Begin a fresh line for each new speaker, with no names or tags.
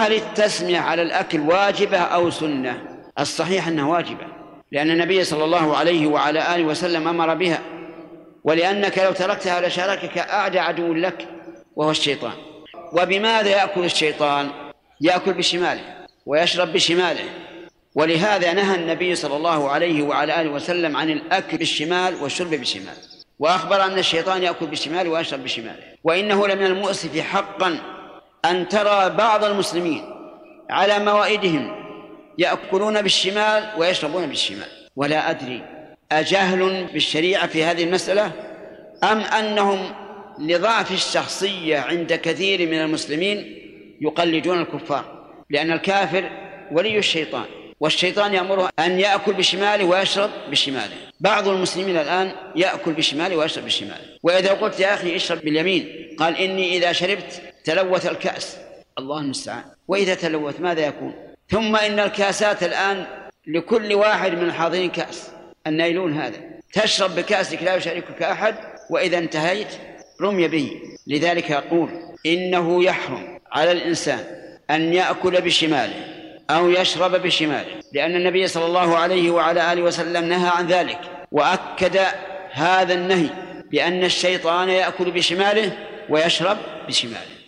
وهل التسمية على الأكل واجبة أو سنة؟ الصحيح أنها واجبة لأن النبي صلى الله عليه وعلى آله وسلم أمر بها. ولأنك لو تركتها لشاركك أعدى عدو لك وهو الشيطان. وبماذا يأكل الشيطان؟ يأكل بشماله ويشرب بشماله. ولهذا نهى النبي صلى الله عليه وعلى آله وسلم عن الأكل بالشمال والشرب بالشمال وأخبر أن الشيطان يأكل بالشمال ويشرب بشماله. وإنه لمن المؤسف حقا. أن ترى بعض المسلمين على موائدهم يأكلون بالشمال ويشربون بالشمال. ولا أدري أجهل بالشريعة في هذه المسألة أم أنهم لضعف الشخصية عند كثير من المسلمين يقلدون الكفار لأن الكافر ولي الشيطان والشيطان يأمره أن يأكل بشماله ويشرب بشماله. بعض المسلمين الآن يأكل بشماله ويشرب بشماله وإذا قلت يا أخي اشرب باليمين قال إني إذا شربت تلوث الكأس. الله المستعان. وإذا تلوث ماذا يكون؟ ثم إن الكاسات الآن لكل واحد من الحاضرين كأس. النايلون هذا. تشرب بكأسك لا يشاركك أحد وإذا انتهيت رمي به. لذلك يقول إنه يحرم على الإنسان أن يأكل بشماله أو يشرب بشماله لأن النبي صلى الله عليه وعلى آله وسلم نهى عن ذلك. وأكد هذا النهي بأن الشيطان يأكل بشماله ويشرب بشماله.